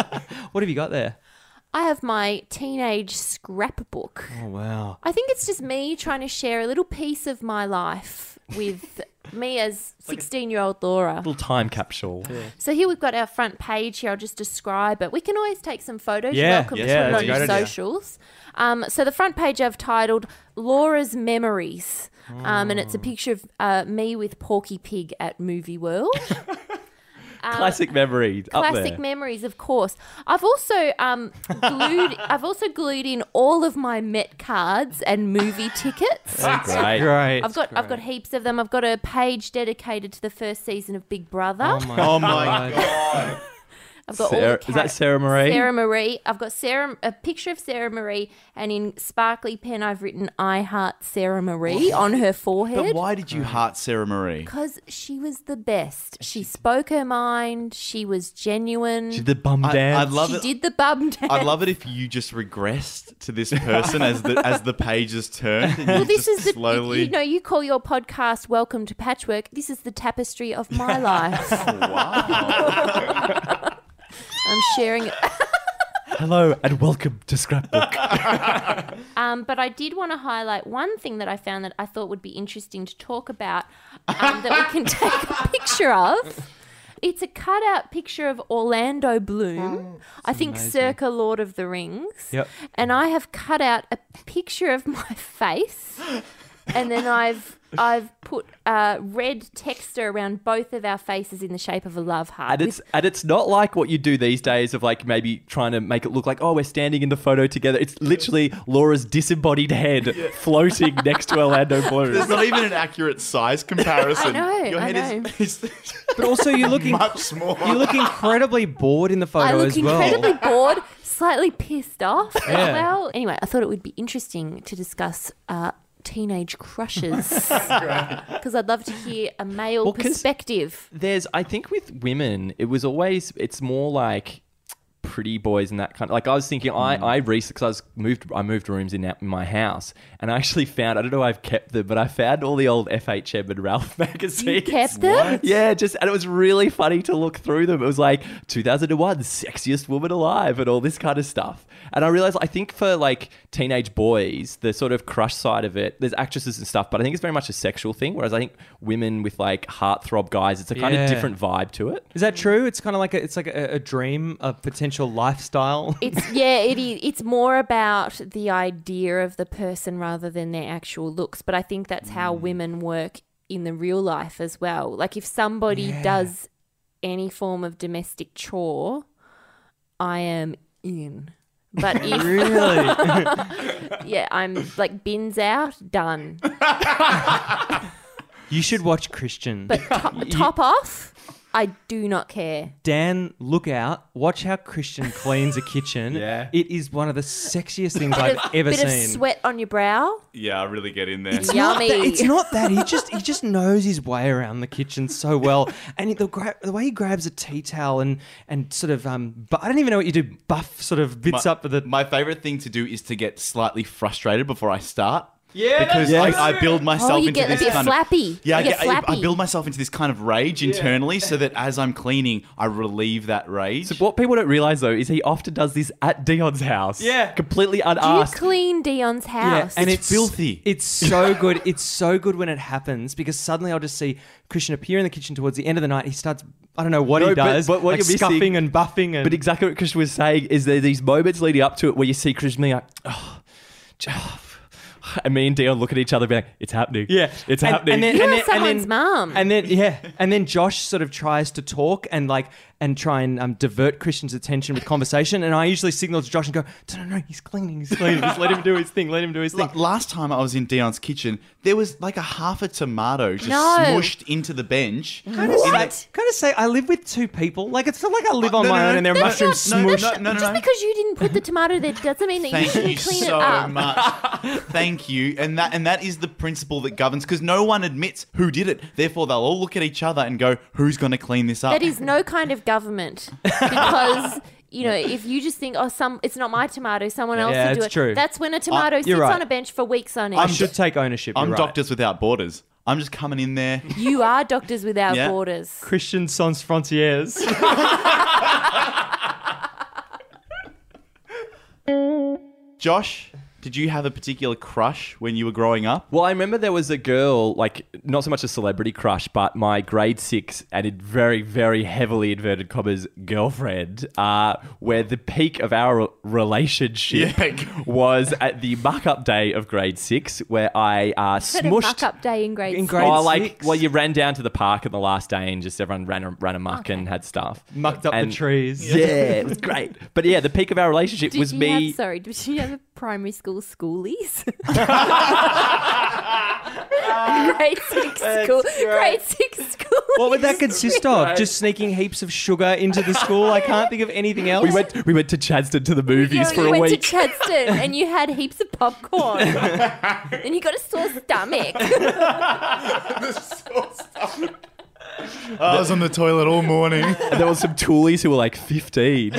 [SPEAKER 1] What have you got there?
[SPEAKER 3] I have my teenage scrapbook.
[SPEAKER 1] Oh wow!
[SPEAKER 3] I think it's just me trying to share a little piece of my life with me as 16 year old Laura.
[SPEAKER 2] little time capsule.
[SPEAKER 3] So here we've got our front page here. I'll just describe it. We can always take some photos. You're
[SPEAKER 1] Yeah,
[SPEAKER 3] welcome
[SPEAKER 1] yeah,
[SPEAKER 3] to put
[SPEAKER 1] that's
[SPEAKER 3] it
[SPEAKER 1] a
[SPEAKER 3] on your socials. Um, so the front page I've titled Laura's Memories. Um, and it's a picture of uh, me with Porky Pig at Movie World.
[SPEAKER 2] Classic memory. up
[SPEAKER 3] Classic memories, of course. I've also um, glued. I've also glued in all of my Met cards and movie tickets.
[SPEAKER 2] Great.
[SPEAKER 1] Great.
[SPEAKER 3] I've got I've got heaps of them. I've got a page dedicated to the first season of Big Brother.
[SPEAKER 1] Oh my,
[SPEAKER 4] Oh my
[SPEAKER 1] god!
[SPEAKER 3] I've got
[SPEAKER 2] Sarah-
[SPEAKER 3] all the
[SPEAKER 2] is that Sarah Marie?
[SPEAKER 3] Sarah Marie. I've got Sarah a picture of Sara-Marie, and in sparkly pen I've written "I heart Sara-Marie" on her forehead.
[SPEAKER 4] But why did you heart Sara-Marie?
[SPEAKER 3] Because she was the best. She spoke her mind. She was genuine.
[SPEAKER 2] She did the bum
[SPEAKER 4] I,
[SPEAKER 2] dance.
[SPEAKER 4] I'd love
[SPEAKER 3] she
[SPEAKER 4] it.
[SPEAKER 3] did the bum dance.
[SPEAKER 4] I'd love it if you just regressed to this person as the as the pages turned. And
[SPEAKER 3] Well,
[SPEAKER 4] you
[SPEAKER 3] this
[SPEAKER 4] just
[SPEAKER 3] is the
[SPEAKER 4] slowly.
[SPEAKER 3] you know you call your podcast "Welcome to Patchwork." This is the tapestry of my life.
[SPEAKER 4] Oh, wow.
[SPEAKER 3] I'm sharing it.
[SPEAKER 2] Hello and welcome to Scrapbook.
[SPEAKER 3] Um, but I did want to highlight one thing that I found that I thought would be interesting to talk about um, that we can take a picture of. It's a cutout picture of Orlando Bloom, I think circa Lord of the Rings.
[SPEAKER 1] Yep.
[SPEAKER 3] And I have cut out a picture of my face, and then I've I've put uh, red texture around both of our faces in the shape of a love heart.
[SPEAKER 2] And it's and it's not like what you do these days of like maybe trying to make it look like oh we're standing in the photo together. It's literally Laura's disembodied head floating next to Orlando Bloom.
[SPEAKER 4] There's not even an accurate size comparison.
[SPEAKER 3] I know,
[SPEAKER 4] Your
[SPEAKER 3] I
[SPEAKER 4] head
[SPEAKER 3] know.
[SPEAKER 4] is, is
[SPEAKER 1] But also, you look in,
[SPEAKER 4] much smaller.
[SPEAKER 1] you look incredibly bored in the photo
[SPEAKER 3] I look
[SPEAKER 1] as well.
[SPEAKER 3] incredibly bored, slightly pissed off
[SPEAKER 1] Yeah.
[SPEAKER 3] well. Anyway, I thought it would be interesting to discuss uh, teenage crushes because I'd love to hear a male
[SPEAKER 2] Well, 'cause-
[SPEAKER 3] perspective.
[SPEAKER 2] There's I think with women it was always it's more like pretty boys and that kind of like I was thinking I hmm. I recently because I was moved I moved rooms in, in my house and I actually found I don't know if I've kept them but I found all the old FHM and Ralph magazines.
[SPEAKER 3] You kept them?
[SPEAKER 2] Yeah, just and it was really funny to look through them. It was like 2001, sexiest woman alive, and all this kind of stuff. And I realized, I think for like teenage boys, the sort of crush side of it, there's actresses and stuff, but I think it's very much a sexual thing. Whereas I think women with like heartthrob guys, it's a kind
[SPEAKER 1] Yeah.
[SPEAKER 2] of different vibe to it.
[SPEAKER 1] Is that true? It's kind of like a, it's like a, a dream, a potential lifestyle.
[SPEAKER 3] It's yeah, it is. It's more about the idea of the person rather than their actual looks. But I think that's how mm. women work in the real life as well. Like if somebody does any form of domestic chore, I am in. But if
[SPEAKER 1] really?
[SPEAKER 3] yeah, I'm like bins out, done.
[SPEAKER 1] you should watch Christian.
[SPEAKER 3] But to- top off, I do not care.
[SPEAKER 1] Dan, look out. Watch how Christian cleans a kitchen.
[SPEAKER 2] Yeah.
[SPEAKER 1] It is one of the sexiest things I've
[SPEAKER 3] of,
[SPEAKER 1] ever
[SPEAKER 3] bit
[SPEAKER 1] seen.
[SPEAKER 3] of sweat on your brow.
[SPEAKER 4] Yeah, I really get in there.
[SPEAKER 1] It's not
[SPEAKER 3] Yummy.
[SPEAKER 1] that, it's not that. He just he just knows his way around the kitchen so well, and he- the gra- the way he grabs a tea towel and and sort of um, but I don't even know what you do. Buff sort of bits
[SPEAKER 4] my,
[SPEAKER 1] up with the
[SPEAKER 4] my favorite thing to do is to get slightly frustrated before I start.
[SPEAKER 1] Yeah,
[SPEAKER 4] because
[SPEAKER 1] that's
[SPEAKER 4] I, I build oh, myself
[SPEAKER 3] Oh,
[SPEAKER 4] into
[SPEAKER 3] get a
[SPEAKER 4] this
[SPEAKER 3] bit
[SPEAKER 4] kind
[SPEAKER 3] flappy.
[SPEAKER 4] of yeah. I,
[SPEAKER 3] You get
[SPEAKER 4] get, I, I build myself into this kind of rage internally, so that as I'm cleaning, I relieve that rage.
[SPEAKER 2] So what people don't realize though is he often does this at Dion's house.
[SPEAKER 1] Yeah.
[SPEAKER 2] completely unasked.
[SPEAKER 3] Do you
[SPEAKER 2] unasked.
[SPEAKER 3] clean Dion's house?
[SPEAKER 1] Yeah, and
[SPEAKER 4] It's
[SPEAKER 1] it's
[SPEAKER 4] filthy.
[SPEAKER 1] It's so good. It's so good when it happens because suddenly I'll just see Christian appear in the kitchen towards the end of the night. He starts. I don't know what
[SPEAKER 2] No,
[SPEAKER 1] he does,
[SPEAKER 2] but what
[SPEAKER 1] like
[SPEAKER 2] you're missing-
[SPEAKER 1] scuffing and buffing and.
[SPEAKER 2] But exactly what Christian was saying is there these moments leading up to it where you see Christian being like, oh, oh," and me and Dion look at each other, being like, "It's happening.
[SPEAKER 1] Yeah,
[SPEAKER 2] it's
[SPEAKER 1] And-
[SPEAKER 2] happening."
[SPEAKER 1] And then,
[SPEAKER 3] You
[SPEAKER 1] and
[SPEAKER 3] are
[SPEAKER 1] then, and
[SPEAKER 3] someone's
[SPEAKER 1] then,
[SPEAKER 3] mum.
[SPEAKER 1] And then yeah, and then Josh sort of tries to talk and like and try and um, divert Christian's attention with conversation. And I usually signal to Josh and go, "No, no, no, he's cleaning, he's cleaning. Just let him do his thing. Let him do his thing."
[SPEAKER 4] La- last time I was in Dion's kitchen, there was like a half a tomato just
[SPEAKER 3] No.
[SPEAKER 4] smushed into the bench.
[SPEAKER 1] Kind of
[SPEAKER 3] What?
[SPEAKER 1] say, kind of say, I live with two people. Like it's not like I live
[SPEAKER 4] Uh,
[SPEAKER 1] on
[SPEAKER 4] no,
[SPEAKER 1] my
[SPEAKER 4] no,
[SPEAKER 1] own
[SPEAKER 4] no,
[SPEAKER 1] and there are
[SPEAKER 4] that's
[SPEAKER 1] mushrooms
[SPEAKER 4] not- no,
[SPEAKER 1] smooshed.
[SPEAKER 4] no, no, no,
[SPEAKER 3] Just
[SPEAKER 4] no.
[SPEAKER 3] because you didn't put the tomato there doesn't mean that you
[SPEAKER 4] Thank
[SPEAKER 3] shouldn't
[SPEAKER 4] you
[SPEAKER 3] clean
[SPEAKER 4] so
[SPEAKER 3] it up.
[SPEAKER 4] much. Thank you. And that and that is the principle that governs because no one admits who did it. Therefore, they'll all look at each other and go, "Who's going to clean this up?"
[SPEAKER 3] That is no kind of government because you know if you just think oh some it's not my tomato someone else
[SPEAKER 1] Yeah,
[SPEAKER 3] will do
[SPEAKER 1] it's
[SPEAKER 3] it.
[SPEAKER 1] true.
[SPEAKER 3] That's when a tomato
[SPEAKER 1] you're
[SPEAKER 3] sits
[SPEAKER 1] right.
[SPEAKER 3] on a bench for weeks on end.
[SPEAKER 1] I should take ownership.
[SPEAKER 4] I'm
[SPEAKER 1] right.
[SPEAKER 4] Doctors Without Borders. I'm just coming in there.
[SPEAKER 3] You are Doctors Without
[SPEAKER 4] Yeah.
[SPEAKER 3] Borders.
[SPEAKER 1] Christian Sans Frontières.
[SPEAKER 4] Josh, did you have a particular crush when you were growing up?
[SPEAKER 2] Well, I remember there was a girl, like not so much a celebrity crush, but my grade six and in very, very heavily inverted commas girlfriend, uh, where the peak of our relationship
[SPEAKER 4] Yeah.
[SPEAKER 2] was at the muck up day of grade six, where I uh, smushed.
[SPEAKER 3] muck up day in grade
[SPEAKER 1] In
[SPEAKER 3] six.
[SPEAKER 1] grade
[SPEAKER 2] Oh, like
[SPEAKER 1] six?
[SPEAKER 2] well, you ran down to the park on the last day and just everyone ran ran amok
[SPEAKER 3] Okay.
[SPEAKER 2] and had stuff.
[SPEAKER 1] Mucked up
[SPEAKER 2] And-
[SPEAKER 1] the trees.
[SPEAKER 2] Yeah, it was great. But yeah, the peak of our relationship
[SPEAKER 3] Did
[SPEAKER 2] was
[SPEAKER 3] you
[SPEAKER 2] me.
[SPEAKER 3] Have, sorry, did you have a primary school schoolies? grade six school. Grade six school.
[SPEAKER 1] What would that consist of? Just sneaking heaps of sugar into the school? I can't think of anything else.
[SPEAKER 2] we went we went to Chadstone to the movies
[SPEAKER 3] You,
[SPEAKER 2] for
[SPEAKER 3] you
[SPEAKER 2] a
[SPEAKER 3] went
[SPEAKER 2] week.
[SPEAKER 3] to Chadstone and you had heaps of popcorn. and you got a sore stomach.
[SPEAKER 4] I was on the toilet all morning.
[SPEAKER 2] and there was some toolies who were like 15.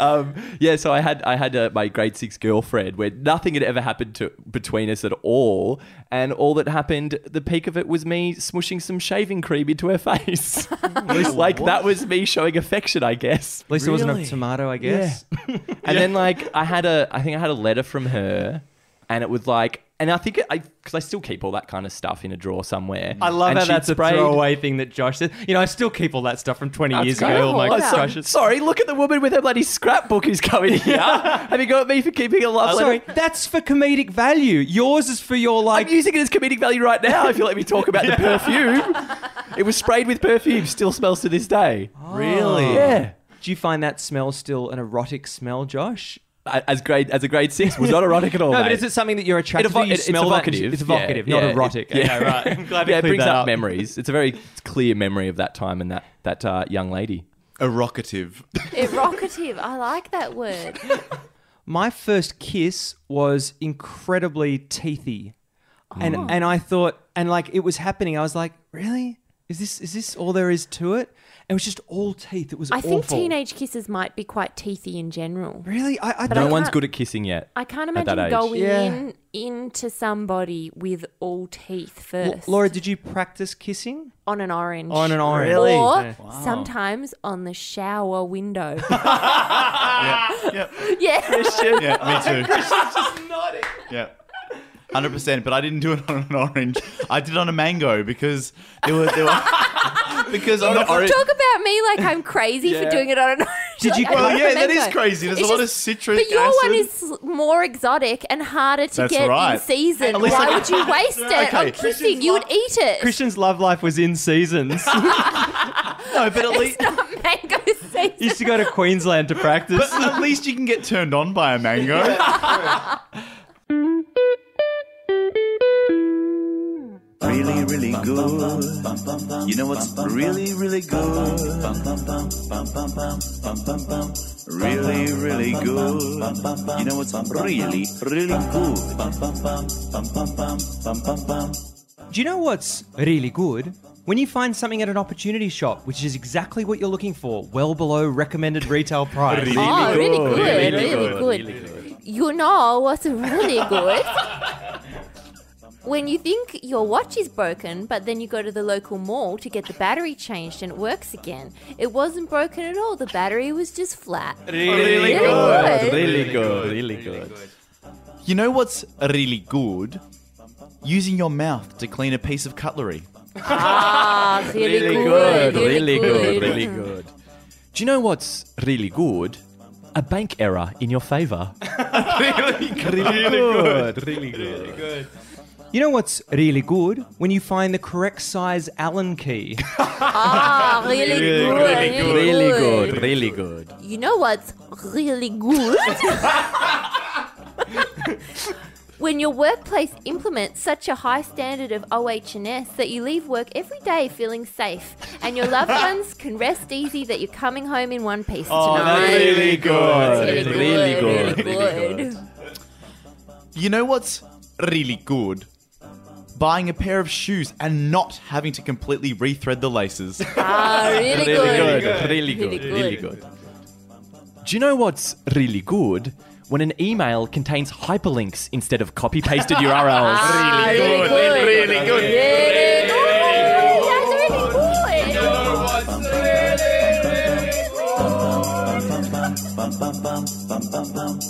[SPEAKER 2] Um, yeah, so I had I had uh, my grade six girlfriend where nothing had ever happened to between us at all, and all that happened, the peak of it was me smushing some shaving cream into her face. like that was me showing affection, I guess.
[SPEAKER 1] At least it wasn't a tomato, I guess.
[SPEAKER 2] And then like I had a I think I had a letter from her, and it was like. And I think I because I still keep all that kind of stuff in a drawer somewhere.
[SPEAKER 1] I love
[SPEAKER 2] And
[SPEAKER 1] how that's
[SPEAKER 2] sprayed-
[SPEAKER 1] a throwaway thing that Josh said. You know, I still keep all that stuff from 20 years
[SPEAKER 3] great.
[SPEAKER 1] ago. All my oh,
[SPEAKER 2] Sorry, look at the woman with her bloody scrapbook who's coming here. Have you got me for keeping a love letter?
[SPEAKER 1] Sorry, that's for comedic value. Yours is for your like.
[SPEAKER 2] I'm using it as comedic value right now. If you let me talk about the perfume, it was sprayed with perfume. Still smells to this day.
[SPEAKER 1] really?
[SPEAKER 2] Yeah.
[SPEAKER 1] Do you find that smell still an erotic smell, Josh?
[SPEAKER 2] As grade as a grade six was not erotic at all.
[SPEAKER 1] No,
[SPEAKER 2] mate.
[SPEAKER 1] but is it something that you're attracted
[SPEAKER 2] evo-
[SPEAKER 1] to? You
[SPEAKER 2] it- it's
[SPEAKER 1] smell that and
[SPEAKER 2] evocative.
[SPEAKER 1] It's evocative,
[SPEAKER 2] Yeah,
[SPEAKER 1] not
[SPEAKER 2] yeah,
[SPEAKER 1] erotic.
[SPEAKER 2] it- yeah.
[SPEAKER 1] Okay, right. I'm glad we
[SPEAKER 2] yeah, it
[SPEAKER 1] cleared
[SPEAKER 2] brings
[SPEAKER 1] that
[SPEAKER 2] up
[SPEAKER 1] up.
[SPEAKER 2] memories. It's a very clear memory of that time and that that uh, young lady.
[SPEAKER 4] Erocative.
[SPEAKER 3] Erocative. I like that word.
[SPEAKER 1] My first kiss was incredibly teethy, and
[SPEAKER 3] Oh.
[SPEAKER 1] and I thought, and like it was happening. I was like, really? Is this is this all there is to it? It was just all teeth. It was
[SPEAKER 3] I
[SPEAKER 1] awful.
[SPEAKER 3] think teenage kisses might be quite teethy in general.
[SPEAKER 1] Really, I, I
[SPEAKER 2] no
[SPEAKER 3] I
[SPEAKER 2] one's good at kissing yet.
[SPEAKER 3] I can't
[SPEAKER 2] At that
[SPEAKER 3] imagine
[SPEAKER 2] age.
[SPEAKER 3] going
[SPEAKER 1] Yeah.
[SPEAKER 3] in into somebody with all teeth
[SPEAKER 1] L-
[SPEAKER 3] first.
[SPEAKER 1] Laura, did you practice kissing
[SPEAKER 3] on an orange.
[SPEAKER 1] on an orange?
[SPEAKER 2] Really?
[SPEAKER 3] Or
[SPEAKER 1] Yeah.
[SPEAKER 3] sometimes on the shower window.
[SPEAKER 4] yeah,
[SPEAKER 3] yeah.
[SPEAKER 4] yeah, me too. She's just nodding. Yeah. Hundred percent, but I didn't do it on an orange. I did it on a mango because there were there were because I'm not.
[SPEAKER 3] Talk about me like I'm crazy for doing it on an orange.
[SPEAKER 1] Did you-
[SPEAKER 3] Like, I
[SPEAKER 4] Well,
[SPEAKER 3] love
[SPEAKER 4] yeah, that
[SPEAKER 3] mango.
[SPEAKER 4] is crazy. There's
[SPEAKER 3] It's
[SPEAKER 4] a lot
[SPEAKER 3] just-
[SPEAKER 4] of citric
[SPEAKER 3] But your
[SPEAKER 4] acid.
[SPEAKER 3] one is more exotic and harder to
[SPEAKER 4] That's
[SPEAKER 3] get
[SPEAKER 4] right.
[SPEAKER 3] in season.
[SPEAKER 4] At least
[SPEAKER 3] Why
[SPEAKER 4] I-
[SPEAKER 3] would you waste it on
[SPEAKER 4] Okay.
[SPEAKER 3] kissing? You would eat it.
[SPEAKER 1] Christian's love life was in seasons.
[SPEAKER 4] no, but at least.
[SPEAKER 3] Not mango season.
[SPEAKER 1] used to go to Queensland to practice.
[SPEAKER 4] But at least you can get turned on by a mango.
[SPEAKER 6] Really, really good. You know what's really, really good? Really, really good. You know what's really, really good?
[SPEAKER 1] Do you know what's really good? When you find something at an opportunity shop, which is exactly what you're looking for, well below recommended retail price.
[SPEAKER 3] oh, really good.
[SPEAKER 2] Really
[SPEAKER 3] Really,
[SPEAKER 2] good,
[SPEAKER 3] good. You know what's really good? When you think your watch is broken, but then you go to the local mall to get the battery changed and it works again. It wasn't broken at all. The battery was just flat.
[SPEAKER 2] Really
[SPEAKER 3] good.
[SPEAKER 2] Really good. Really good.
[SPEAKER 4] You know what's really good? Using your mouth to clean a piece of cutlery.
[SPEAKER 3] Ah, really,
[SPEAKER 2] Really
[SPEAKER 3] good.
[SPEAKER 2] good. Really good. Really good. Do you know what's really good? A bank error in your favor. Really good.
[SPEAKER 4] really good.
[SPEAKER 2] Really good.
[SPEAKER 1] You know what's really good? When you find the correct size Allen key.
[SPEAKER 3] Ah, really, good. Really,
[SPEAKER 2] Really good. Really good.
[SPEAKER 3] You know what's really good? when your workplace implements such a high standard of OH&S that you leave work every day feeling safe and your loved ones can rest easy that you're coming home in one piece tonight.
[SPEAKER 2] Really good.
[SPEAKER 3] Really good.
[SPEAKER 2] Really
[SPEAKER 3] Really
[SPEAKER 2] good.
[SPEAKER 3] good.
[SPEAKER 4] You know what's really good? Buying a pair of shoes and not having to completely rethread the laces.
[SPEAKER 3] Ah, really,
[SPEAKER 2] Really
[SPEAKER 3] good.
[SPEAKER 2] good. Really
[SPEAKER 3] Really
[SPEAKER 2] good. Really good. Do you know what's really good? When an email contains hyperlinks instead of copy pasted URLs.
[SPEAKER 3] Ah, really good.
[SPEAKER 4] Really good.
[SPEAKER 3] Really good. That's really good.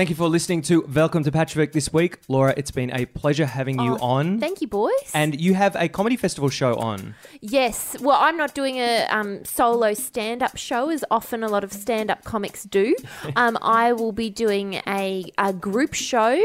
[SPEAKER 1] Thank you for listening to Welcome to Patchwork this week. Laura, it's been a pleasure having you
[SPEAKER 3] Oh,
[SPEAKER 1] on.
[SPEAKER 3] Thank you, boys.
[SPEAKER 1] and you have a comedy festival show on.
[SPEAKER 3] Yes. Well, I'm not doing a um, solo stand up show as often a lot of stand up comics do. Um, I will be doing a, a group show.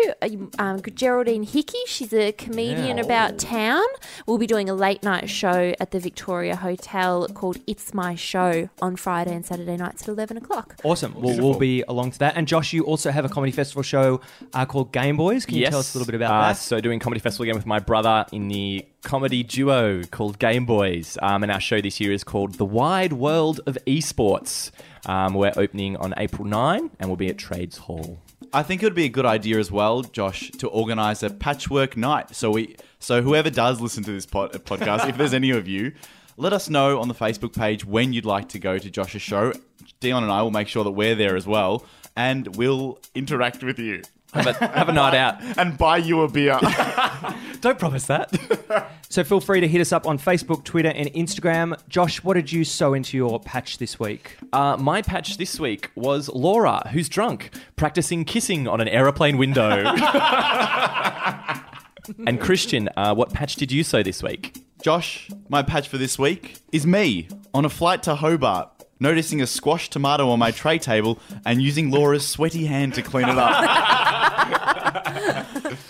[SPEAKER 3] Um, Geraldine Hickey, she's a comedian
[SPEAKER 1] Yeah.
[SPEAKER 3] about town. We'll be doing a late night show at the Victoria Hotel called It's My Show on Friday and Saturday nights at 11 o'clock.
[SPEAKER 1] Awesome. Well, we'll be along to that. And Josh, you also have a comedy festival show uh, called Game Boys. Can you tell us a little bit about
[SPEAKER 2] Uh,
[SPEAKER 1] that?
[SPEAKER 2] So, doing comedy festival again with my brother in the comedy duo called Game Boys, um, and our show this year is called The Wide World of Esports. Um, we're opening on April 9, and we'll be at Trades Hall.
[SPEAKER 4] I think it would be a good idea as well, Josh, to organise a patchwork night. So we, so whoever does listen to this pod, podcast, if there's any of you, let us know on the Facebook page when you'd like to go to Josh's show. Dion and I will make sure that we're there as well, and we'll interact with you
[SPEAKER 2] Have a, have a night out.
[SPEAKER 4] and buy you a beer.
[SPEAKER 2] Don't promise that.
[SPEAKER 1] so feel free to hit us up on Facebook, Twitter, and Instagram. Josh, what did you sew into your patch this week?
[SPEAKER 2] Uh, my patch this week was Laura, who's drunk, practicing kissing on an aeroplane window. and Christian, uh, what patch did you sew this week?
[SPEAKER 4] Josh, my patch for this week is me on a flight to Hobart. Noticing a squashed tomato on my tray table and using Laura's sweaty hand to clean it up.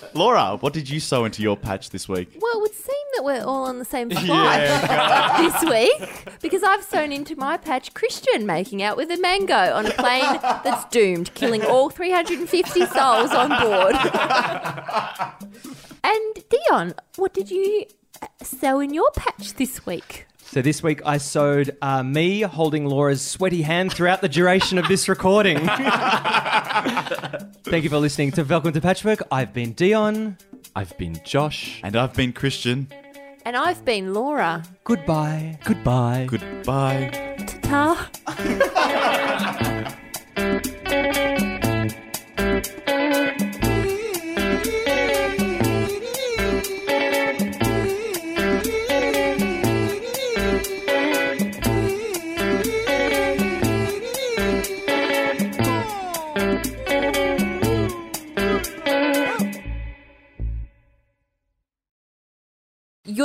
[SPEAKER 4] Laura, what did you sew into your patch this week?
[SPEAKER 3] Well, it would seem that we're all on the same flight this week because I've sewn into my patch Christian making out with a mango on a plane that's doomed, killing all 350 souls on board. and Dion, what did you uh, sew in your patch this week?
[SPEAKER 1] So this week I sewed uh, me holding Laura's sweaty hand throughout the duration of this recording. Thank you for listening to Welcome to Patchwork. I've been Dion.
[SPEAKER 2] I've been Josh.
[SPEAKER 4] And I've been Christian.
[SPEAKER 3] And I've been Laura.
[SPEAKER 1] Goodbye.
[SPEAKER 2] Goodbye.
[SPEAKER 4] Goodbye.
[SPEAKER 3] Ta-ta.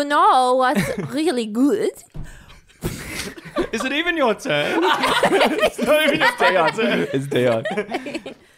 [SPEAKER 3] You know what's really good?
[SPEAKER 1] Is it even your turn? it's not even your turn.
[SPEAKER 2] It's Dion.